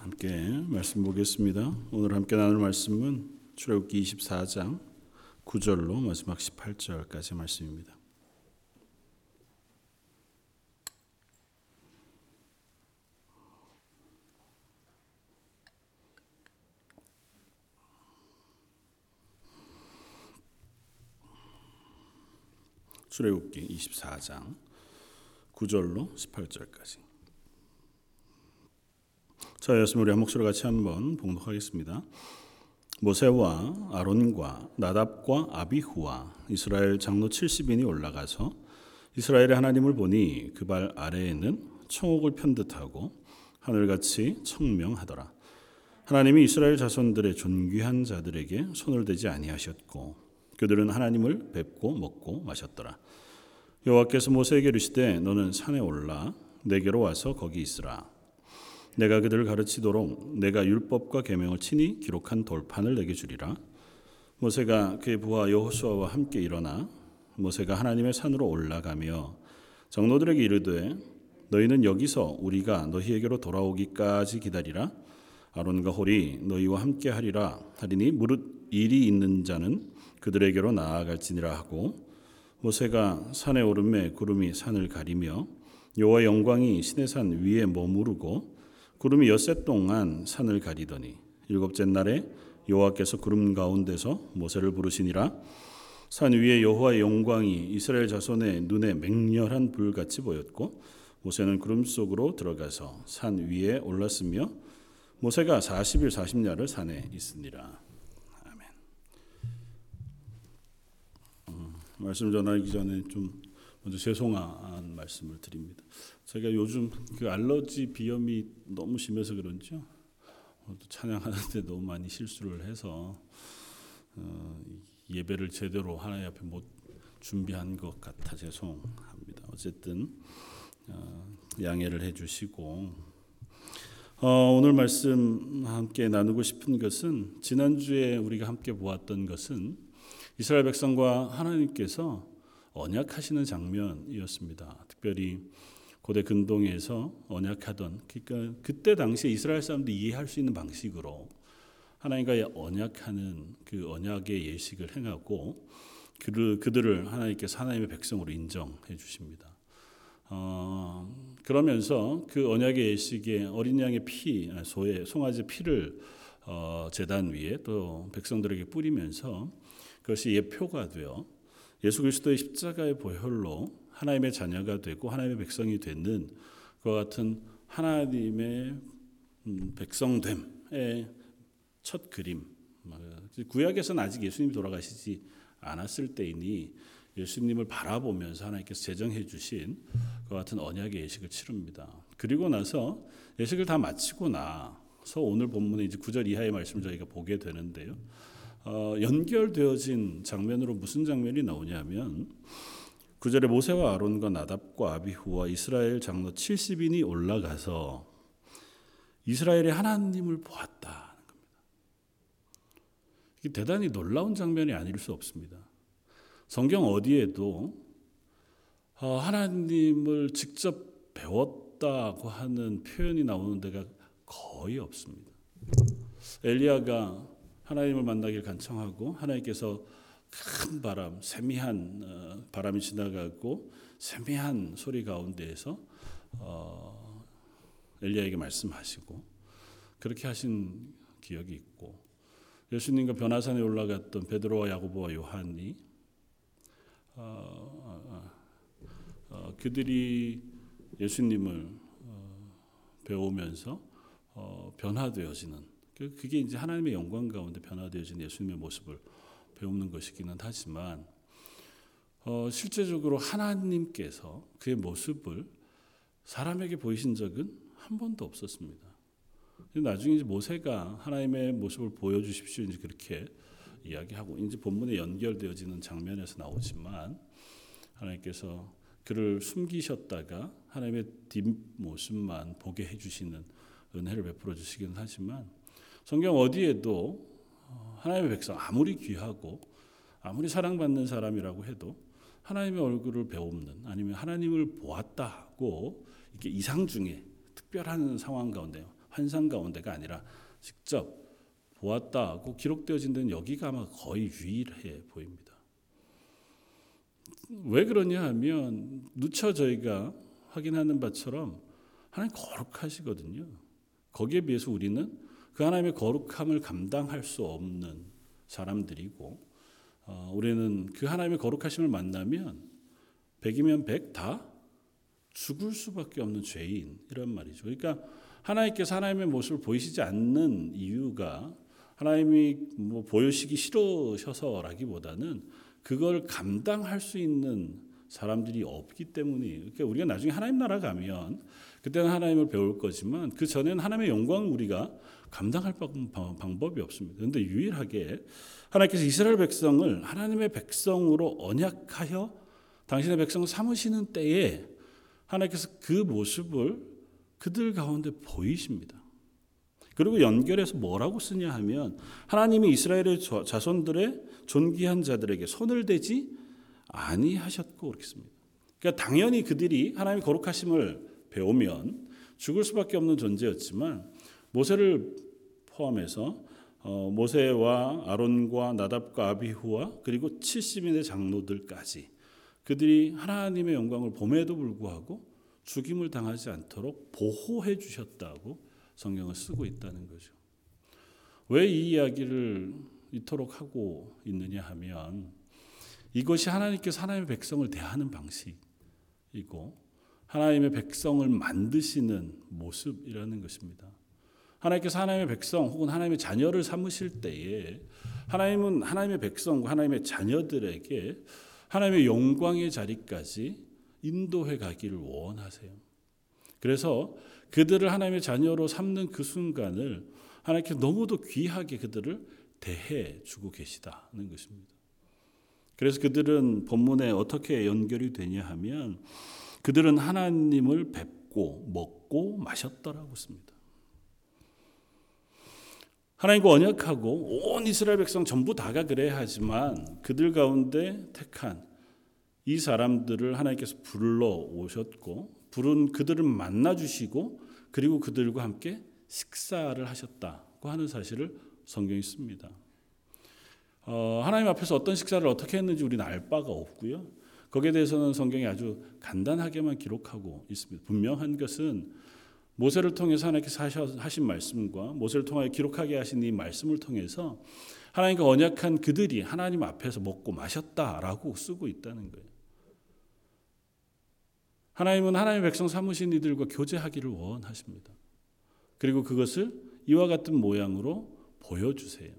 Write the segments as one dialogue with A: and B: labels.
A: 함께 말씀 보겠습니다. 오늘 함께 나눌 말씀은 출애굽기 24장 9절로 마지막 18절까지 말씀입니다. 출애굽기 24장 9절로 18절까지 저였으면 우리 한 목소리 같이 한번 봉독하겠습니다. 모세와 아론과 나답과 아비후와 이스라엘 장로 70인이 올라가서 이스라엘의 하나님을 보니 그 발 아래에는 청옥을 편 듯하고 하늘같이 청명하더라. 하나님이 이스라엘 자손들의 존귀한 자들에게 손을 대지 아니하셨고 그들은 하나님을 뵙고 먹고 마셨더라. 여호와께서 모세에게 이르시되 너는 산에 올라 내게로 와서 거기 있으라. 내가 그들을 가르치도록 내가 율법과 계명을 친히 기록한 돌판을 내게 주리라. 모세가 그의 부하 여호수아와 함께 일어나 모세가 하나님의 산으로 올라가며 정로들에게 이르되 너희는 여기서 우리가 너희에게로 돌아오기까지 기다리라. 아론과 홀이 너희와 함께 하리라 하리니 무릇 일이 있는 자는 그들에게로 나아갈지니라 하고 모세가 산에 오름에 구름이 산을 가리며 여호와 영광이 신의 산 위에 머무르고 구름이 엿새 동안 산을 가리더니 일곱째 날에 여호와께서 구름 가운데서 모세를 부르시니라 산 위에 여호와의 영광이 이스라엘 자손의 눈에 맹렬한 불같이 보였고 모세는 구름 속으로 들어가서 산 위에 올랐으며 모세가 40일 40야를 산에 있으니라. 아멘. 음, 말씀 전하기 전에 좀 먼저 죄송한 말씀을 드립니다. 제가 요즘 그 알러지 비염이 너무 심해서 그런지요. 찬양하는데 너무 많이 실수를 해서 어, 예배를 제대로 하나님 앞에 못 준비한 것 같아 죄송합니다. 어쨌든 어, 양해를 해주시고 어, 오늘 말씀 함께 나누고 싶은 것은 지난 주에 우리가 함께 보았던 것은 이스라엘 백성과 하나님께서 언약하시는 장면이었습니다. 특별히 고대 근동에서 언약하던 그러니까 그때 당시에 이스라엘 사람들이 이해할 수 있는 방식으로 하나님과 언약하는 그 언약의 예식을 행하고 그들을 하나님께서 하나님의 백성으로 인정해 주십니다. 어, 그러면서 그 언약의 예식에 어린 양의 피, 소의 송아지 피를 어, 재단 위에 또 백성들에게 뿌리면서 그것이 예표가 되어 예수 그리스도의 십자가의 보혈로 하나님의 자녀가 되고 하나님의 백성이 되는 그와 같은 하나님의 음, 백성됨의 첫 그림. 구약에서는 아직 예수님이 돌아가시지 않았을 때이니 예수님을 바라보면서 하나님께서 제정해 주신 그와 같은 언약의 예식을 치릅니다. 그리고 나서 예식을 다 마치고 나서 오늘 본문의 이제 9절 이하의 말씀을 저희가 보게 되는데요. 어, 연결되어진 장면으로 무슨 장면이 나오냐면 구절에 모세와 아론과 나답과 아비후와 이스라엘 장로 70인이 올라가서 이스라엘의 하나님을 겁니다. 이게 대단히 놀라운 장면이 아닐 수 없습니다. 성경 어디에도 어, 하나님을 직접 배웠다고 하는 표현이 나오는 데가 거의 없습니다. 엘리야가 하나님을 만나길 간청하고 하나님께서 큰 바람, 세미한 어, 바람이 지나가고 세미한 소리 가운데에서 어, 엘리야에게 말씀하시고 그렇게 하신 기억이 있고 예수님과 변화산에 올라갔던 베드로와 야고보와 요한이 어, 그들이 예수님을 배우면서 변화되어지는 그, 그게 이제 하나님의 영광 가운데 변화되어진 예수님의 모습을 배우는 것이기는 하지만 어, 실제적으로 하나님께서 그의 모습을 사람에게 보이신 적은 한 번도 없었습니다. 나중에 이제 모세가 하나님의 모습을 보여주십시오 이제 그렇게 이야기하고 이제 본문에 연결되어지는 장면에서 나오지만 하나님께서 그를 숨기셨다가 하나님의 뒷모습만 보게 해주시는 은혜를 베풀어 주시기는 하지만 성경 어디에도 하나님의 백성 아무리 귀하고 아무리 사랑받는 사람이라고 해도 하나님의 얼굴을 배우는 아니면 하나님을 보았다고 이게 이상 중에 특별한 상황 가운데 환상 가운데가 아니라 직접 보았다고 기록되어진 데는 여기가 아마 거의 유일해 보입니다. 왜 그러냐 하면 누차 저희가 확인하는 바처럼 하나님 거룩하시거든요. 거기에 비해서 우리는 그 하나님의 거룩함을 감당할 수 없는 사람들이고 어, 우리는 그 하나님의 거룩하심을 만나면 백이면 백 다 죽을 수밖에 없는 죄인 이런 말이죠. 그러니까 하나님께서 하나님의 모습을 보이시지 않는 이유가 하나님이 뭐 보여시기 싫으셔서라기보다는 그걸 감당할 수 있는 사람들이 없기 때문이에요. 그러니까 우리가 나중에 하나님 나라 가면 그때는 하나님을 배울 거지만 그 전에는 하나님의 영광을 우리가 감당할 방법이 없습니다. 그런데 유일하게 하나님께서 이스라엘 백성을 하나님의 백성으로 언약하여 당신의 백성을 삼으시는 때에 하나님께서 그 모습을 그들 가운데 보이십니다. 그리고 연결해서 뭐라고 쓰냐 하면 하나님이 이스라엘의 자손들의 존귀한 자들에게 손을 대지 아니하셨고 그렇게 습니다 그러니까 당연히 그들이 하나님의 거룩하심을 배우면 죽을 수밖에 없는 존재였지만 모세를 포함해서 어, 모세와 아론과 나답과 아비후와 그리고 70인의 장로들까지 그들이 하나님의 영광을 봄에도 불구하고 죽임을 당하지 않도록 보호해 주셨다고 성경을 쓰고 있다는 거죠. 왜 이 이야기를 이토록 하고 있느냐 하면 이것이 하나님께서 하나님의 백성을 대하는 방식이고 하나님의 백성을 만드시는 모습이라는 것입니다. 하나님께서 하나님의 백성 혹은 하나님의 자녀를 삼으실 때에 하나님은 하나님의 백성과 하나님의 자녀들에게 하나님의 영광의 자리까지 인도해 가기를 원하세요. 그래서 그들을 하나님의 자녀로 삼는 그 순간을 하나님께 너무도 귀하게 그들을 대해 주고 계시다는 것입니다. 그래서 그들은 본문에 어떻게 연결이 되냐 하면 그들은 하나님을 뵙고 먹고 마셨더라고 씁니다. 하나님과 언약하고 온 이스라엘 백성 전부 다가 그래야 하지만 그들 가운데 택한 이 사람들을 하나님께서 불러 오셨고 부른 그들을 만나 주시고 그리고 그들과 함께 식사를 하셨다고 하는 사실을 성경이 씁니다. 어, 하나님 앞에서 어떤 식사를 어떻게 했는지 우리는 알 바가 없고요. 거기에 대해서는 성경이 아주 간단하게만 기록하고 있습니다. 분명한 것은 모세를 통해서 하나님께서 하신 말씀과 모세를 통하여 기록하게 하신 이 말씀을 통해서 하나님과 언약한 그들이 하나님 앞에서 먹고 마셨다라고 쓰고 있다는 거예요. 하나님은 하나님의 백성 삼으신 이들과 교제하기를 원하십니다. 그리고 그것을 이와 같은 모양으로 보여주세요.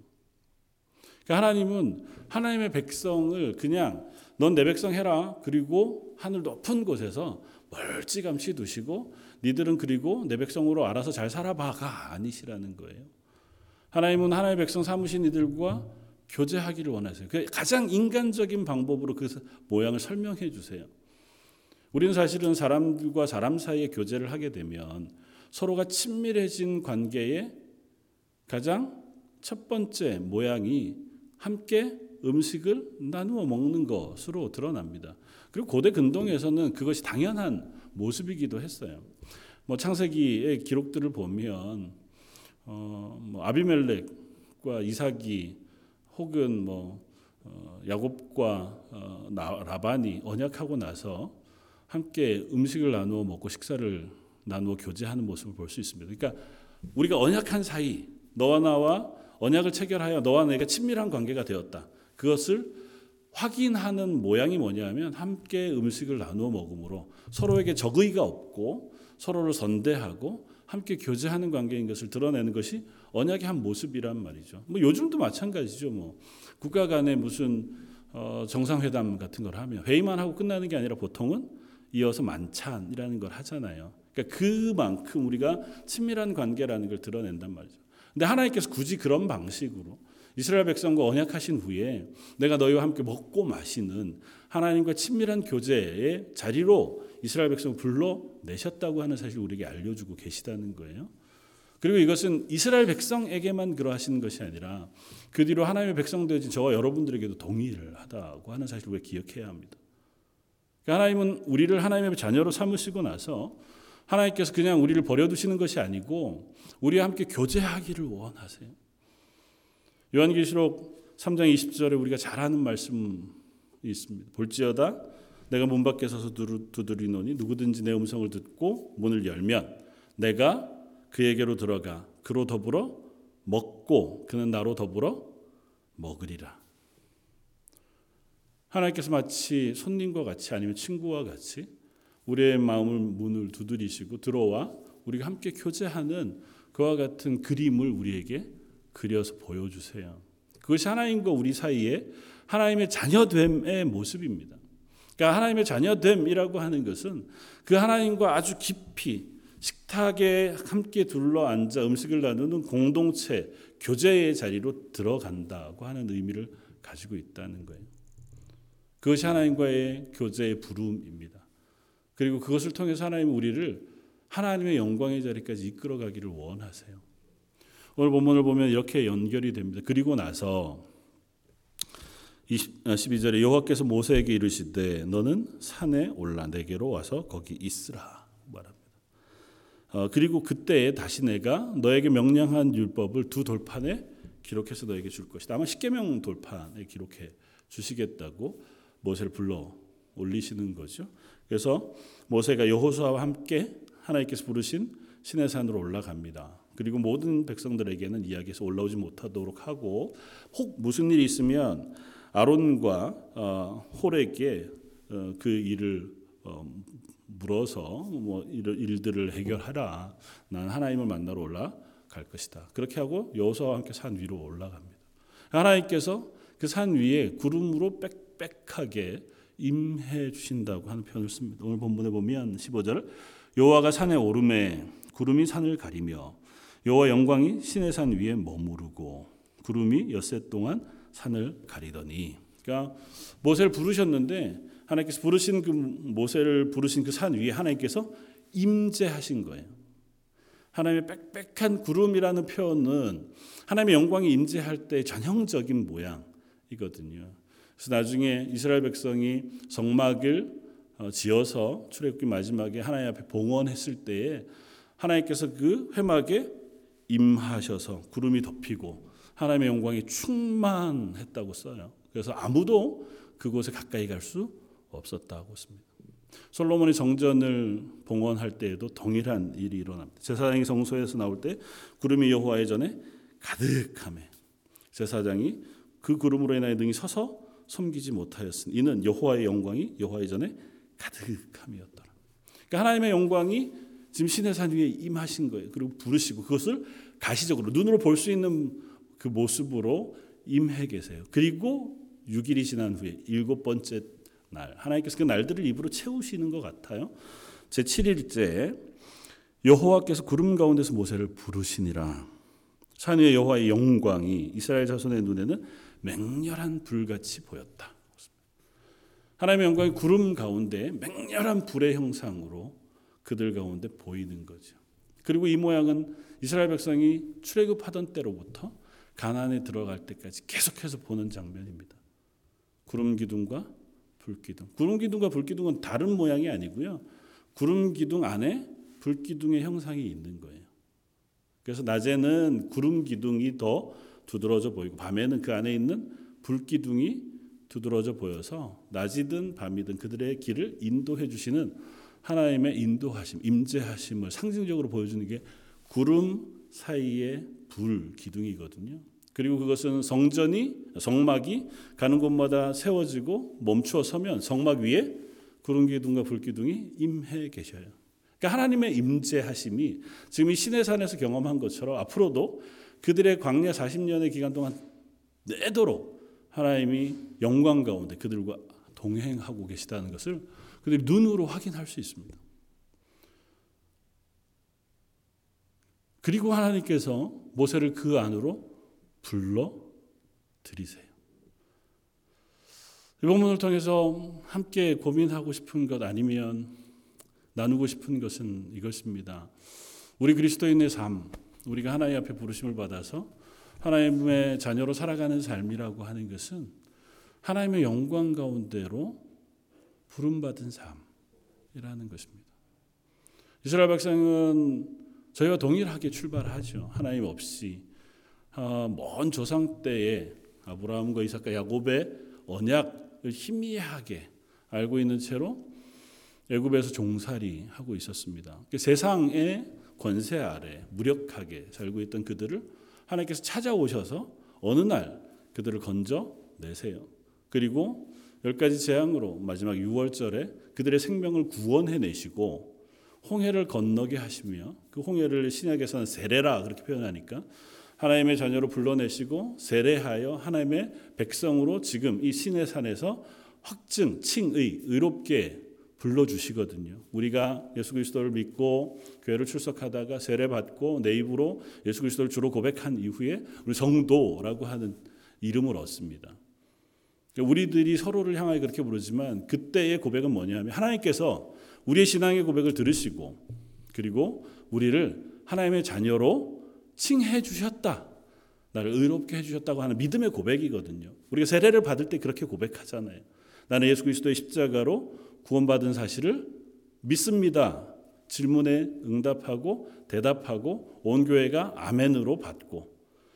A: 그러니까 하나님은 하나님의 백성을 그냥 넌 내 백성 해라. 그리고 하늘 높은 곳에서 멀찌감치 두시고 니들은 그리고 내 백성으로 알아서 잘 살아봐가 아니시라는 거예요. 하나님은 하나님의 백성 삼으신 이들과 교제하기를 원하세요. 그 가장 인간적인 방법으로 그 모양을 설명해 주세요. 우리는 사실은 사람들과 사람 사이에 교제를 하게 되면 서로가 친밀해진 관계의 가장 첫 번째 모양이 함께 음식을 나누어 먹는 것으로 드러납니다. 그리고 고대 근동에서는 그것이 당연한 모습이기도 했어요. 뭐 창세기의 기록들을 보면 어, 뭐 아비멜렉과 이삭이 혹은 뭐 어, 야곱과 어, 라반이 언약하고 나서 함께 음식을 나누어 먹고 식사를 나누어 교제하는 모습을 볼 수 있습니다. 그러니까 우리가 언약한 사이 너와 나와 언약을 체결하여 너와 내가 친밀한 관계가 되었다. 그것을 확인하는 모양이 뭐냐면 함께 음식을 나누어 먹음으로 서로에게 적의가 없고 서로를 선대하고 함께 교제하는 관계인 것을 드러내는 것이 언약의 한 모습이란 말이죠. 뭐 요즘도 마찬가지죠. 뭐 국가 간에 무슨 어 정상회담 같은 걸 하면 회의만 하고 끝나는 게 아니라 보통은 이어서 만찬이라는 걸 하잖아요. 그러니까 그만큼 우리가 친밀한 관계라는 걸 드러낸단 말이죠. 근데 하나님께서 굳이 그런 방식으로 이스라엘 백성과 언약하신 후에 내가 너희와 함께 먹고 마시는 하나님과 친밀한 교제의 자리로 이스라엘 백성을 불러내셨다고 하는 사실을 우리에게 알려주고 계시다는 거예요. 그리고 이것은 이스라엘 백성에게만 그러하시는 것이 아니라 그 뒤로 하나님의 백성 되어진 저와 여러분들에게도 동의를 하다고 하는 사실을 왜 기억해야 합니다. 그러니까 하나님은 우리를 하나님의 자녀로 삼으시고 나서 하나님께서 그냥 우리를 버려두시는 것이 아니고 우리와 함께 교제하기를 원하세요. 요한계시록 3장 20절에 우리가 잘 아는 말씀이 있습니다. 볼지어다 내가 문 밖에 서서 두드리노니 누구든지 내 음성을 듣고 문을 열면 내가 그에게로 들어가 그로 더불어 먹고 그는 나로 더불어 먹으리라. 하나님께서 마치 손님과 같이 아니면 친구와 같이 우리의 마음을 문을 두드리시고 들어와 우리가 함께 교제하는 그와 같은 그림을 우리에게 그려서 보여주세요. 그것이 하나님과 우리 사이에 하나님의 자녀됨의 모습입니다. 그러니까 하나님의 자녀됨이라고 하는 것은 그 하나님과 아주 깊이 식탁에 함께 둘러 앉아 음식을 나누는 공동체 교제의 자리로 들어간다고 하는 의미를 가지고 있다는 거예요. 그것이 하나님과의 교제의 부름입니다. 그리고 그것을 통해서 하나님 우리를 하나님의 영광의 자리까지 이끌어가기를 원하세요. 오늘 본문을 보면 이렇게 연결이 됩니다. 그리고 나서 12절에 아, 여호와께서 모세에게 이르시되 너는 산에 올라 내게로 와서 거기 있으라 말합니다. 어, 그리고 그때 다시 내가 너에게 명령한 율법을 두 돌판에 기록해서 너에게 줄 것이다. 아마 십계명 돌판에 기록해 주시겠다고 모세를 불러 올리시는 거죠. 그래서 모세가 여호수아와 함께 하나님께서 부르신 신의 산으로 올라갑니다. 그리고 모든 백성들에게는 이야기에서 올라오지 못하도록 하고 혹 무슨 일이 있으면 아론과 어, 홀에게 어, 그 일을 어, 물어서 뭐 일들을 해결하라. 난 하나님을 만나러 올라갈 것이다. 그렇게 하고 여호수아와 함께 산 위로 올라갑니다. 하나님께서 그 산 위에 구름으로 빽빽하게 임해 주신다고 하는 표현을 씁니다. 오늘 본문에 보면 15절 여호와가 산에 오름에 구름이 산을 가리며 여호와 영광이 신의 산 위에 머무르고 구름이 엿새 동안 산을 가리더니 그러니까 모세를 부르셨는데 하나님께서 부르신 그 모세를 부르신 그 산 위에 하나님께서 임재하신 거예요. 하나님의 빽빽한 구름이라는 표현은 하나님의 영광이 임재할 때 전형적인 모양이거든요. 그래서 나중에 이스라엘 백성이 성막을 어, 지어서 출애굽기 마지막에 하나님 앞에 봉헌했을 때에 하나님께서 그 회막에 임하셔서 구름이 덮이고 하나님의 영광이 충만했다고 써요. 그래서 아무도 그곳에 가까이 갈 수 없었다고 씁니다. 솔로몬이 정전을 봉헌할 때에도 동일한 일이 일어납니다. 제사장이 성소에서 나올 때 구름이 여호와의 전에 가득함에 제사장이 그 구름으로 인하여 등이 서서 섬기지 못하였으니 이는 여호와의 영광이 여호와의 전에 가득함이었더라. 그러니까 하나님의 영광이 지금 신의 산 위에 임하신 거예요. 그리고 부르시고 그것을 가시적으로 눈으로 볼 수 있는 그 모습으로 임해 계세요. 그리고 6일이 지난 후에 일곱 번째 날 하나님께서 그 날들을 입으로 채우시는 것 같아요. 제 7일째 여호와께서 구름 가운데서 모세를 부르시니라. 산 위에 여호와의 영광이 이스라엘 자손의 눈에는 맹렬한 불같이 보였다. 하나님의 영광이 구름 가운데 맹렬한 불의 형상으로 그들 가운데 보이는 거죠. 그리고 이 모양은 이스라엘 백성이 출애굽하던 때로부터 가나안에 들어갈 때까지 계속해서 보는 장면입니다. 구름 기둥과 불 기둥. 구름 기둥과 불 기둥은 다른 모양이 아니고요. 구름 기둥 안에 불 기둥의 형상이 있는 거예요. 그래서 낮에는 구름 기둥이 더 두드러져 보이고 밤에는 그 안에 있는 불 기둥이 두드러져 보여서 낮이든 밤이든 그들의 길을 인도해 주시는 하나님의 인도하심, 임재하심을 상징적으로 보여주는 게 구름 사이의 불 기둥이거든요. 그리고 그것은 성전이 성막이 가는 곳마다 세워지고 멈추어 서면 성막 위에 구름 기둥과 불 기둥이 임해 계셔요. 그러니까 하나님의 임재하심이 지금 이 신의 산에서 경험한 것처럼 앞으로도 그들의 광야 40년의 기간 동안 내도록 하나님이 영광 가운데 그들과 동행하고 계시다는 것을 그들이 눈으로 확인할 수 있습니다. 그리고 하나님께서 모세를 그 안으로 불러 들이세요. 이 본문을 통해서 함께 고민하고 싶은 것 아니면 나누고 싶은 것은 이것입니다. 우리 그리스도인의 삶, 우리가 하나님 앞에 부르심을 받아서 하나님의 자녀로 살아가는 삶이라고 하는 것은 하나님의 영광 가운데로 부름받은 삶이라는 것입니다. 이스라엘 백성은 저희와 동일하게 출발하죠. 하나님 없이 아, 먼 조상 때에 아브라함과 이삭과 야곱의 언약을 희미하게 알고 있는 채로 애굽에서 종살이 하고 있었습니다. 그 세상의 권세 아래 무력하게 살고 있던 그들을 하나님께서 찾아오셔서 어느 날 그들을 건져 내세요. 그리고 열 가지 재앙으로 마지막 6월절에 그들의 생명을 구원해 내시고 홍해를 건너게 하시며 그 홍해를 신약에서는 세례라 그렇게 표현하니까 하나님의 자녀로 불러내시고 세례하여 하나님의 백성으로 지금 이 신의 산에서 확증, 칭의, 의롭게 불러주시거든요. 우리가 예수 그리스도를 믿고 교회를 출석하다가 세례 받고 내 입으로 예수 그리스도를 주로 고백한 이후에 우리 성도라고 하는 이름을 얻습니다. 우리들이 서로를 향하여 그렇게 부르지만 그때의 고백은 뭐냐면 하나님께서 우리의 신앙의 고백을 들으시고 그리고 우리를 하나님의 자녀로 칭해 주셨다. 나를 의롭게 해 주셨다고 하는 믿음의 고백이거든요. 우리가 세례를 받을 때 그렇게 고백하잖아요. 나는 예수 그리스도의 십자가로 구원받은 사실을 믿습니다. 질문에 응답하고 대답하고 온 교회가 아멘으로 받고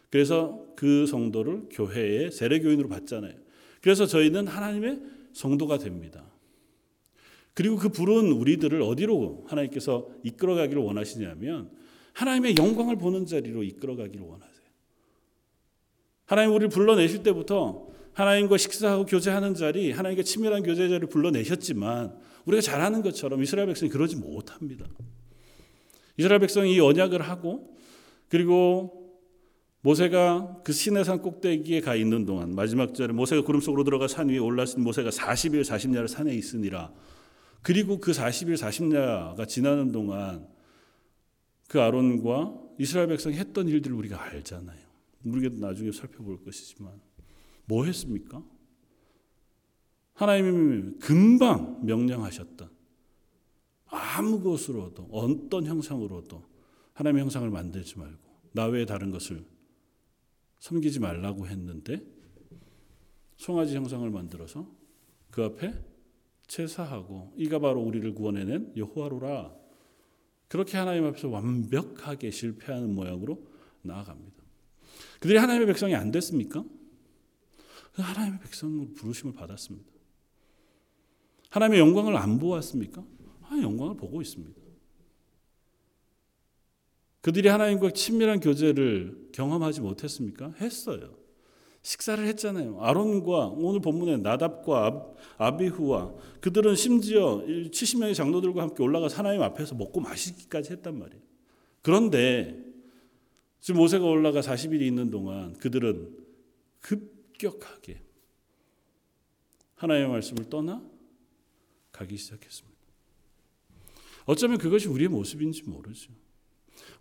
A: 그래서 그 성도를 교회의 세례 교인으로 받잖아요. 그래서 저희는 하나님의 성도가 됩니다. 그리고 그 부른 우리들을 어디로 하나님께서 이끌어가기를 원하시냐면 하나님의 영광을 보는 자리로 이끌어가기를 원하세요. 하나님 우리를 불러내실 때부터 하나님과 식사하고 교제하는 자리, 하나님과 친밀한 교제 자리를 불러내셨지만 우리가 잘하는 것처럼 이스라엘 백성이 그러지 못합니다. 이스라엘 백성이 이 언약을 하고 그리고 모세가 그 시내산 꼭대기에 가 있는 동안 마지막 절에 모세가 구름 속으로 들어가 산 위에 올랐으니 모세가 40일 40야를 산에 있으니라. 그리고 그 40일 40야가 지나는 동안 그 아론과 이스라엘 백성이 했던 일들을 우리가 알잖아요. 우리가 나중에 살펴볼 것이지만 뭐 했습니까? 하나님이 금방 명령하셨던 아무 것으로도 어떤 형상으로도 하나님의 형상을 만들지 말고 나 외에 다른 것을 섬기지 말라고 했는데 송아지 형상을 만들어서 그 앞에 제사하고 이가 바로 우리를 구원해낸 여호와로라 그렇게 하나님 앞에서 완벽하게 실패하는 모양으로 나아갑니다. 그들이 하나님의 백성이 안 됐습니까? 하나님의 백성으로 부르심을 받았습니다. 하나님의 영광을 안 보았습니까? 아, 영광을 보고 있습니다. 그들이 하나님과 친밀한 교제를 경험하지 못했습니까? 했어요. 식사를 했잖아요. 아론과 오늘 본문에 나답과 아비후와 그들은 심지어 70명의 장로들과 함께 올라가서 하나님 앞에서 먹고 마시기까지 했단 말이에요. 그런데 지금 모세가 올라가 40일이 있는 동안 그들은 급격하게 하나님의 말씀을 떠나 가기 시작했습니다. 어쩌면 그것이 우리의 모습인지 모르죠.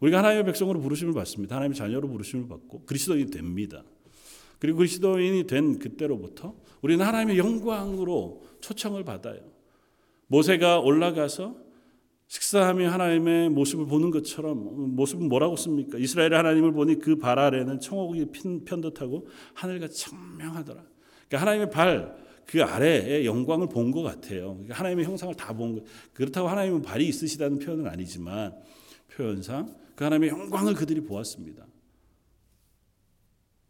A: 우리가 하나님의 백성으로 부르심을 받습니다. 하나님의 자녀로 부르심을 받고 그리스도인이 됩니다. 그리고 그리스도인이 된 그때로부터 우리는 하나님의 영광으로 초청을 받아요. 모세가 올라가서 식사하며 하나님의 모습을 보는 것처럼 모습은 뭐라고 씁니까? 이스라엘의 하나님을 보니 그 발 아래는 청옥이 편듯하고 하늘같이 청명하더라. 그러니까 하나님의 발 그 아래의 영광을 본 것 같아요. 그러니까 하나님의 형상을 다 본 것. 그렇다고 하나님은 발이 있으시다는 표현은 아니지만 표현상 그 하나님의 영광을 그들이 보았습니다.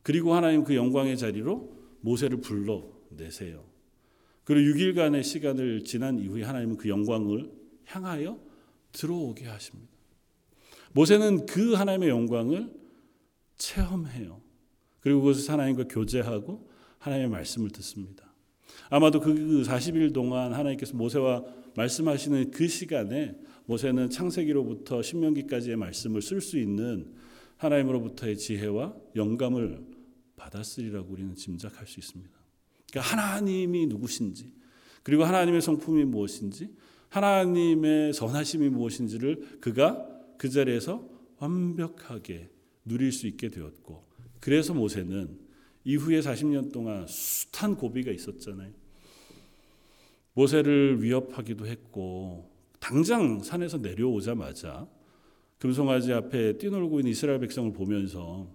A: 그리고 하나님 그 영광의 자리로 모세를 불러내세요. 그리고 6일간의 시간을 지난 이후에 하나님은 그 영광을 향하여 들어오게 하십니다. 모세는 그 하나님의 영광을 체험해요. 그리고 그것을 하나님과 교제하고 하나님의 말씀을 듣습니다. 아마도 그 40일 동안 하나님께서 모세와 말씀하시는 그 시간에 모세는 창세기로부터 신명기까지의 말씀을 쓸 수 있는 하나님으로부터의 지혜와 영감을 받았으리라고 우리는 짐작할 수 있습니다. 그러니까 하나님이 누구신지 그리고 하나님의 성품이 무엇인지 하나님의 선하심이 무엇인지를 그가 그 자리에서 완벽하게 누릴 수 있게 되었고 그래서 모세는 이후에 40년 동안 숱한 고비가 있었잖아요. 모세를 위협하기도 했고 당장 산에서 내려오자마자 금송아지 앞에 뛰놀고 있는 이스라엘 백성을 보면서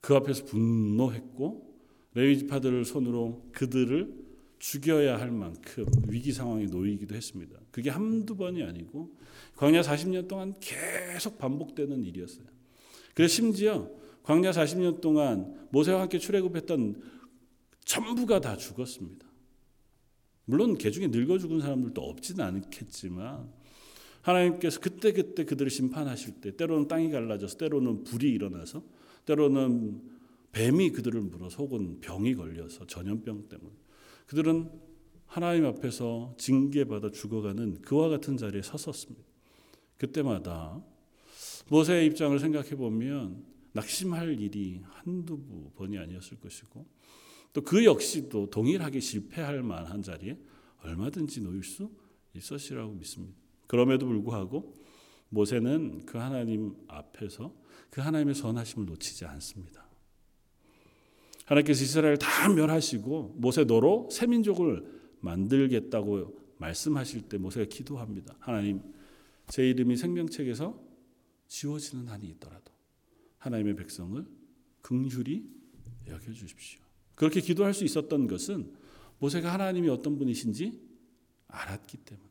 A: 그 앞에서 분노했고 레위 지파들을 손으로 그들을 죽여야 할 만큼 위기 상황에 놓이기도 했습니다. 그게 한두 번이 아니고 광야 40년 동안 계속 반복되는 일이었어요. 그래서 심지어 광야 40년 동안 모세와 함께 출애굽했던 전부가 다 죽었습니다. 물론 개 중에 늙어 죽은 사람들도 없지는 않겠지만 하나님께서 그때그때 그들을 심판하실 때 때로는 땅이 갈라져서 때로는 불이 일어나서 때로는 뱀이 그들을 물어서 혹은 병이 걸려서 전염병 때문에 그들은 하나님 앞에서 징계받아 죽어가는 그와 같은 자리에 섰었습니다. 그때마다 모세의 입장을 생각해 보면 낙심할 일이 한두 번이 아니었을 것이고 또 그 역시도 동일하게 실패할 만한 자리에 얼마든지 놓일 수 있었이라고 믿습니다. 그럼에도 불구하고 모세는 그 하나님 앞에서 그 하나님의 선하심을 놓치지 않습니다. 하나님께서 이스라엘 다 멸하시고 모세 너로 새 민족을 만들겠다고 말씀하실 때 모세가 기도합니다. 하나님 제 이름이 생명책에서 지워지는 한이 있더라도 하나님의 백성을 긍휼히 여겨 주십시오. 그렇게 기도할 수 있었던 것은 모세가 하나님이 어떤 분이신지 알았기 때문에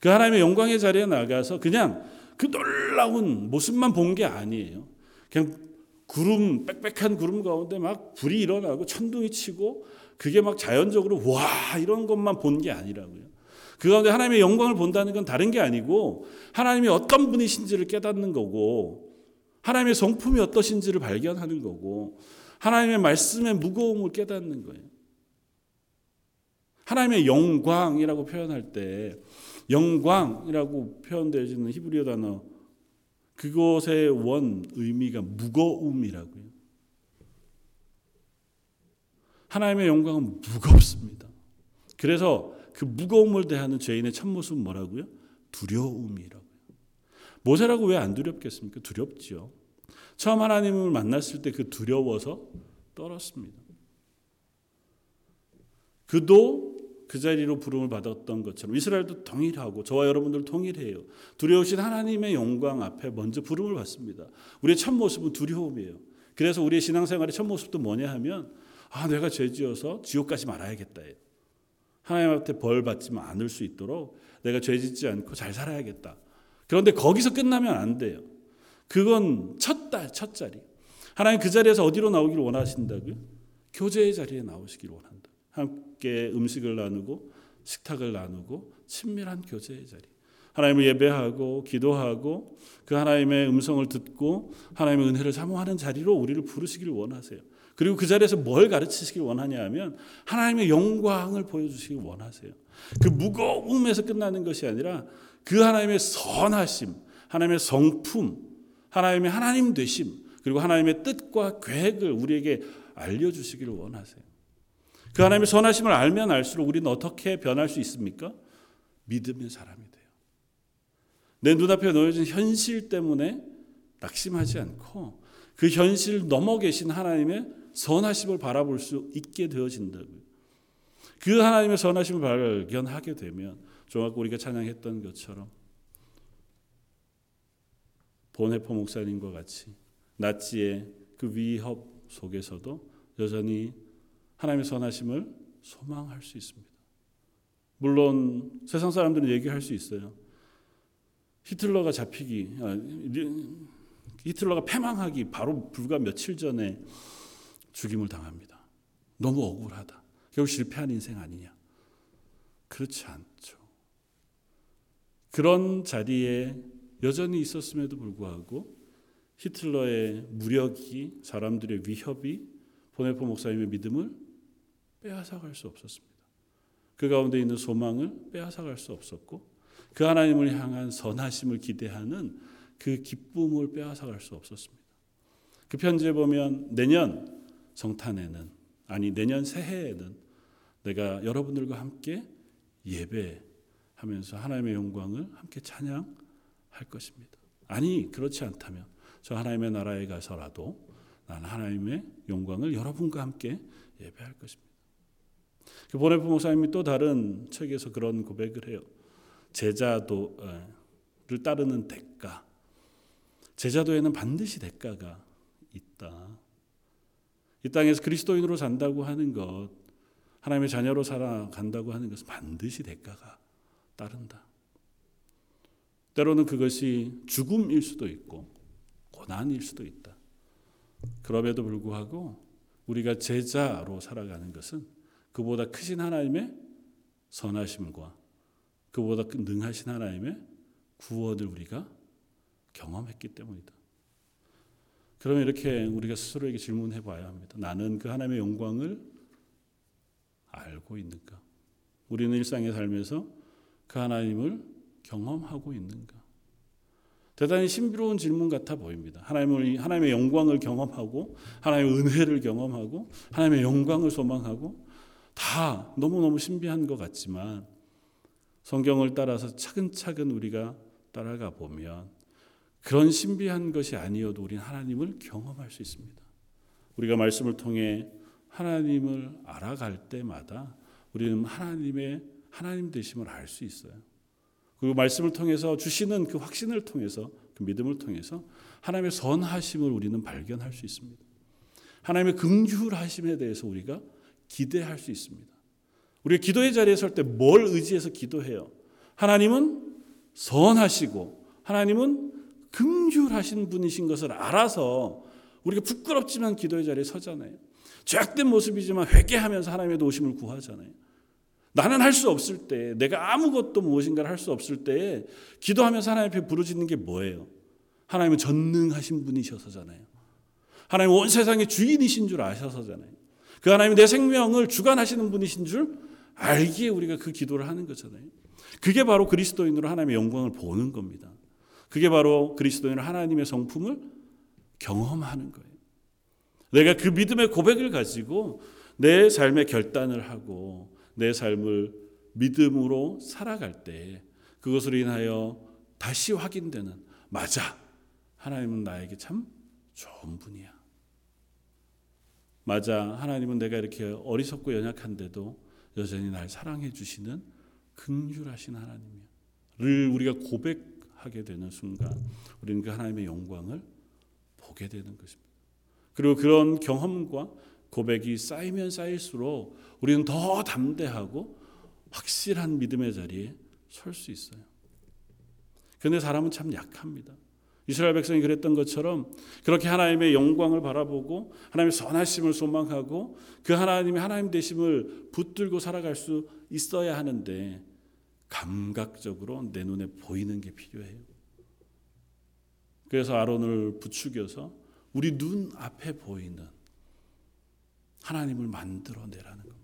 A: 그 하나님의 영광의 자리에 나가서 그냥 그 놀라운 모습만 본 게 아니에요. 그냥 구름 빽빽한 구름 가운데 막 불이 일어나고 천둥이 치고 그게 막 자연적으로 와 이런 것만 본 게 아니라고요. 그 가운데 하나님의 영광을 본다는 건 다른 게 아니고 하나님이 어떤 분이신지를 깨닫는 거고 하나님의 성품이 어떠신지를 발견하는 거고 하나님의 말씀의 무거움을 깨닫는 거예요. 하나님의 영광이라고 표현할 때 영광이라고 표현되어지는 히브리어 단어 그것의 원 의미가 무거움이라고요. 하나님의 영광은 무겁습니다. 그래서 그 무거움을 대하는 죄인의 첫 모습은 뭐라고요? 두려움이라고요. 모세라고 왜 안 두렵겠습니까? 두렵지요. 처음 하나님을 만났을 때 그 두려워서 떨었습니다. 그도 그 자리로 부름을 받았던 것처럼 이스라엘도 동일하고 저와 여러분들 동일해요. 두려우신 하나님의 영광 앞에 먼저 부름을 받습니다. 우리의 첫 모습은 두려움이에요. 그래서 우리의 신앙생활의 첫 모습도 뭐냐 하면 아 내가 죄지어서 지옥 가지 말아야겠다. 하나님 앞에 벌 받지 않을 수 있도록 내가 죄짓지 않고 잘 살아야겠다. 그런데 거기서 끝나면 안 돼요. 그건 첫 달, 첫 자리. 하나님 그 자리에서 어디로 나오기를 원하신다고요? 교제의 자리에 나오시기를 원한다. 함께 음식을 나누고 식탁을 나누고 친밀한 교제의 자리. 하나님을 예배하고 기도하고 그 하나님의 음성을 듣고 하나님의 은혜를 사모하는 자리로 우리를 부르시기를 원하세요. 그리고 그 자리에서 뭘 가르치시길 원하냐 하면 하나님의 영광을 보여주시길 원하세요. 그 무거움에서 끝나는 것이 아니라 그 하나님의 선하심, 하나님의 성품, 하나님의 하나님 되심, 그리고 하나님의 뜻과 계획을 우리에게 알려주시기를 원하세요. 그 하나님의 선하심을 알면 알수록 우리는 어떻게 변할 수 있습니까? 믿음의 사람이 돼요. 내 눈앞에 놓여진 현실 때문에 낙심하지 않고 그 현실 넘어 계신 하나님의 선하심을 바라볼 수 있게 되어진다고요. 그 하나님의 선하심을 발견하게 되면 좀 아까 우리가 찬양했던 것처럼 본해포 목사님과 같이 나치의 그 위협 속에서도 여전히 하나님의 선하심을 소망할 수 있습니다. 물론 세상 사람들은 얘기할 수 있어요. 히틀러가 잡히기, 아, 히틀러가 패망하기 바로 불과 며칠 전에 죽임을 당합니다. 너무 억울하다. 결국 실패한 인생 아니냐? 그렇지 않죠. 그런 자리에 여전히 있었음에도 불구하고 히틀러의 무력이 사람들의 위협이 보네포 목사님의 믿음을 빼앗아갈 수 없었습니다. 그 가운데 있는 소망을 빼앗아갈 수 없었고 그 하나님을 향한 선하심을 기대하는 그 기쁨을 빼앗아갈 수 없었습니다. 그 편지에 보면 내년 성탄에는 아니 내년 새해에는 내가 여러분들과 함께 예배하면서 하나님의 영광을 함께 찬양할 것입니다. 아니 그렇지 않다면 저 하나님의 나라에 가서라도 난 하나님의 영광을 여러분과 함께 예배할 것입니다. 그 보네프 목사님이 또 다른 책에서 그런 고백을 해요. 제자도를 따르는 대가. 제자도에는 반드시 대가가 있다. 이 땅에서 그리스도인으로 산다고 하는 것 하나님의 자녀로 살아간다고 하는 것은 반드시 대가가 따른다. 때로는 그것이 죽음일 수도 있고 고난일 수도 있다. 그럼에도 불구하고 우리가 제자로 살아가는 것은 그보다 크신 하나님의 선하심과 그보다 능하신 하나님의 구원을 우리가 경험했기 때문이다. 그러면 이렇게 우리가 스스로에게 질문해 봐야 합니다. 나는 그 하나님의 영광을 알고 있는가? 우리는 일상에 살면서 그 하나님을 경험하고 있는가? 대단히 신비로운 질문 같아 보입니다. 하나님을 하나님의 영광을 경험하고 하나님의 은혜를 경험하고 하나님의 영광을 소망하고 다 너무너무 신비한 것 같지만 성경을 따라서 차근차근 우리가 따라가 보면 그런 신비한 것이 아니어도 우리는 하나님을 경험할 수 있습니다. 우리가 말씀을 통해 하나님을 알아갈 때마다 우리는 하나님의 하나님 되심을 알 수 있어요. 그리고 말씀을 통해서 주시는 그 확신을 통해서 그 믿음을 통해서 하나님의 선하심을 우리는 발견할 수 있습니다. 하나님의 긍휼하심에 대해서 우리가 기대할 수 있습니다. 우리가 기도의 자리에 설 때 뭘 의지해서 기도해요? 하나님은 선하시고 하나님은 긍휼하신 분이신 것을 알아서 우리가 부끄럽지만 기도의 자리에 서잖아요. 죄악된 모습이지만 회개하면서 하나님의 도우심을 구하잖아요. 나는 할 수 없을 때, 내가 아무것도 무엇인가를 할 수 없을 때 기도하면서 하나님 앞에 부르짖는 게 뭐예요? 하나님은 전능하신 분이셔서잖아요. 하나님 온 세상의 주인이신 줄 아셔서잖아요. 그 하나님이 내 생명을 주관하시는 분이신 줄 알기에 우리가 그 기도를 하는 거잖아요. 그게 바로 그리스도인으로 하나님의 영광을 보는 겁니다. 그게 바로 그리스도인으로 하나님의 성품을 경험하는 거예요. 내가 그 믿음의 고백을 가지고 내 삶의 결단을 하고 내 삶을 믿음으로 살아갈 때 그것으로 인하여 다시 확인되는 맞아. 하나님은 나에게 참 좋은 분이야. 맞아. 하나님은 내가 이렇게 어리석고 연약한데도 여전히 날 사랑해 주시는 긍휼하신 하나님이야. 를 우리가 고백하게 되는 순간 우리는 그 하나님의 영광을 보게 되는 것입니다. 그리고 그런 경험과 고백이 쌓이면 쌓일수록 우리는 더 담대하고 확실한 믿음의 자리에 설 수 있어요. 그런데 사람은 참 약합니다. 이스라엘 백성이 그랬던 것처럼 그렇게 하나님의 영광을 바라보고 하나님의 선하심을 소망하고 그 하나님의 하나님 되심을 붙들고 살아갈 수 있어야 하는데 감각적으로 내 눈에 보이는 게 필요해요. 그래서 아론을 부추겨서 우리 눈 앞에 보이는 하나님을 만들어 내라는 겁니다.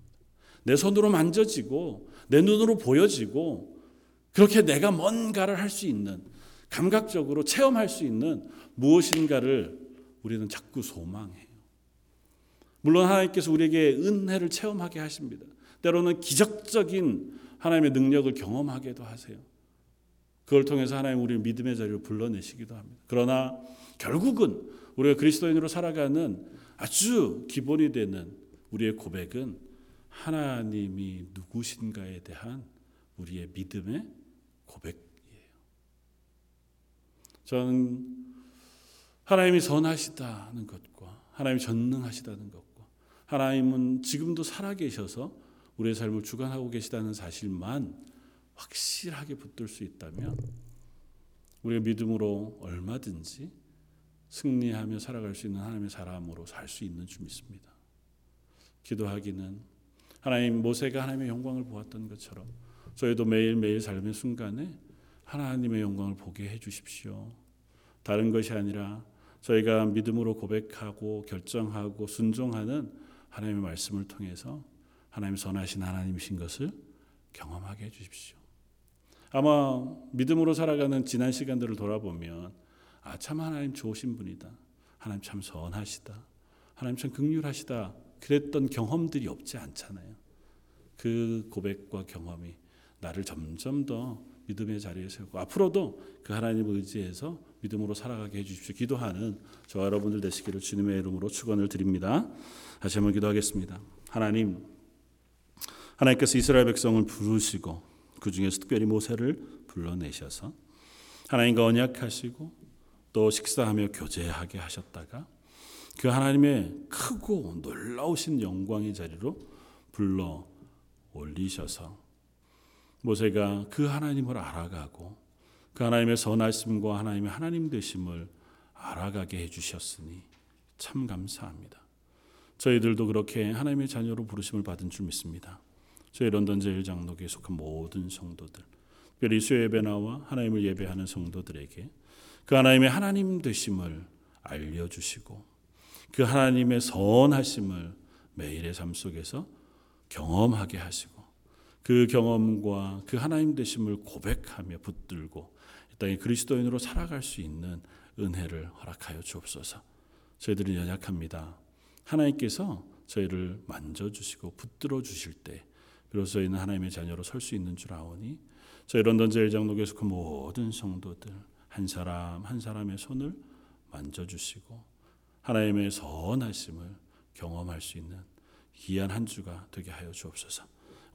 A: 내 손으로 만져지고 내 눈으로 보여지고 그렇게 내가 뭔가를 할 수 있는 감각적으로 체험할 수 있는 무엇인가를 우리는 자꾸 소망해요. 물론 하나님께서 우리에게 은혜를 체험하게 하십니다. 때로는 기적적인 하나님의 능력을 경험하게도 하세요. 그걸 통해서 하나님 우리를 믿음의 자리로 불러내시기도 합니다. 그러나 결국은 우리가 그리스도인으로 살아가는 아주 기본이 되는 우리의 고백은 하나님이 누구신가에 대한 우리의 믿음의 고백이에요. 저는 하나님이 선하시다는 것과 하나님이 전능하시다는 것과 하나님은 지금도 살아계셔서 우리의 삶을 주관하고 계시다는 사실만 확실하게 붙들 수 있다면 우리의 믿음으로 얼마든지 승리하며 살아갈 수 있는 하나님의 사람으로 살 수 있는 줄 믿습니다. 기도하기는 하나님 모세가 하나님의 영광을 보았던 것처럼 저희도 매일매일 삶의 순간에 하나님의 영광을 보게 해 주십시오. 다른 것이 아니라 저희가 믿음으로 고백하고 결정하고 순종하는 하나님의 말씀을 통해서 하나님 선하신 하나님이신 것을 경험하게 해 주십시오. 아마 믿음으로 살아가는 지난 시간들을 돌아보면 아, 참 하나님 좋으신 분이다. 하나님 참 선하시다. 하나님 참 극률하시다. 그랬던 경험들이 없지 않잖아요. 그 고백과 경험이 나를 점점 더 믿음의 자리에 세우고 앞으로도 그 하나님을 의지해서 믿음으로 살아가게 해주십시오. 기도하는 저와 여러분들 되시기를 주님의 이름으로 축원을 드립니다. 다시 한번 기도하겠습니다. 하나님, 하나님께서 이스라엘 백성을 부르시고 그 중에서 특별히 모세를 불러내셔서 하나님과 언약하시고 또 식사하며 교제하게 하셨다가 그 하나님의 크고 놀라우신 영광의 자리로 불러 올리셔서 모세가 그 하나님을 알아가고 그 하나님의 선하심과 하나님의 하나님 되심을 알아가게 해주셨으니 참 감사합니다. 저희들도 그렇게 하나님의 자녀로 부르심을 받은 줄 믿습니다. 저희 런던 제일장로교에 속한 모든 성도들, 특별히 수요 예배 나와 하나님을 예배하는 성도들에게 그 하나님의 하나님 되심을 알려주시고 그 하나님의 선하심을 매일의 삶 속에서 경험하게 하시고 그 경험과 그 하나님 되심을 고백하며 붙들고 이 땅에 그리스도인으로 살아갈 수 있는 은혜를 허락하여 주옵소서. 저희들은 연약합니다. 하나님께서 저희를 만져주시고 붙들어 주실 때 비로소 저희는 하나님의 자녀로 설 수 있는 줄 아오니 저희 런던 제일장로교회 그 모든 성도들 한 사람 한 사람의 손을 만져주시고 하나님의 선하심을 경험할 수 있는 귀한 한 주가 되게 하여 주옵소서.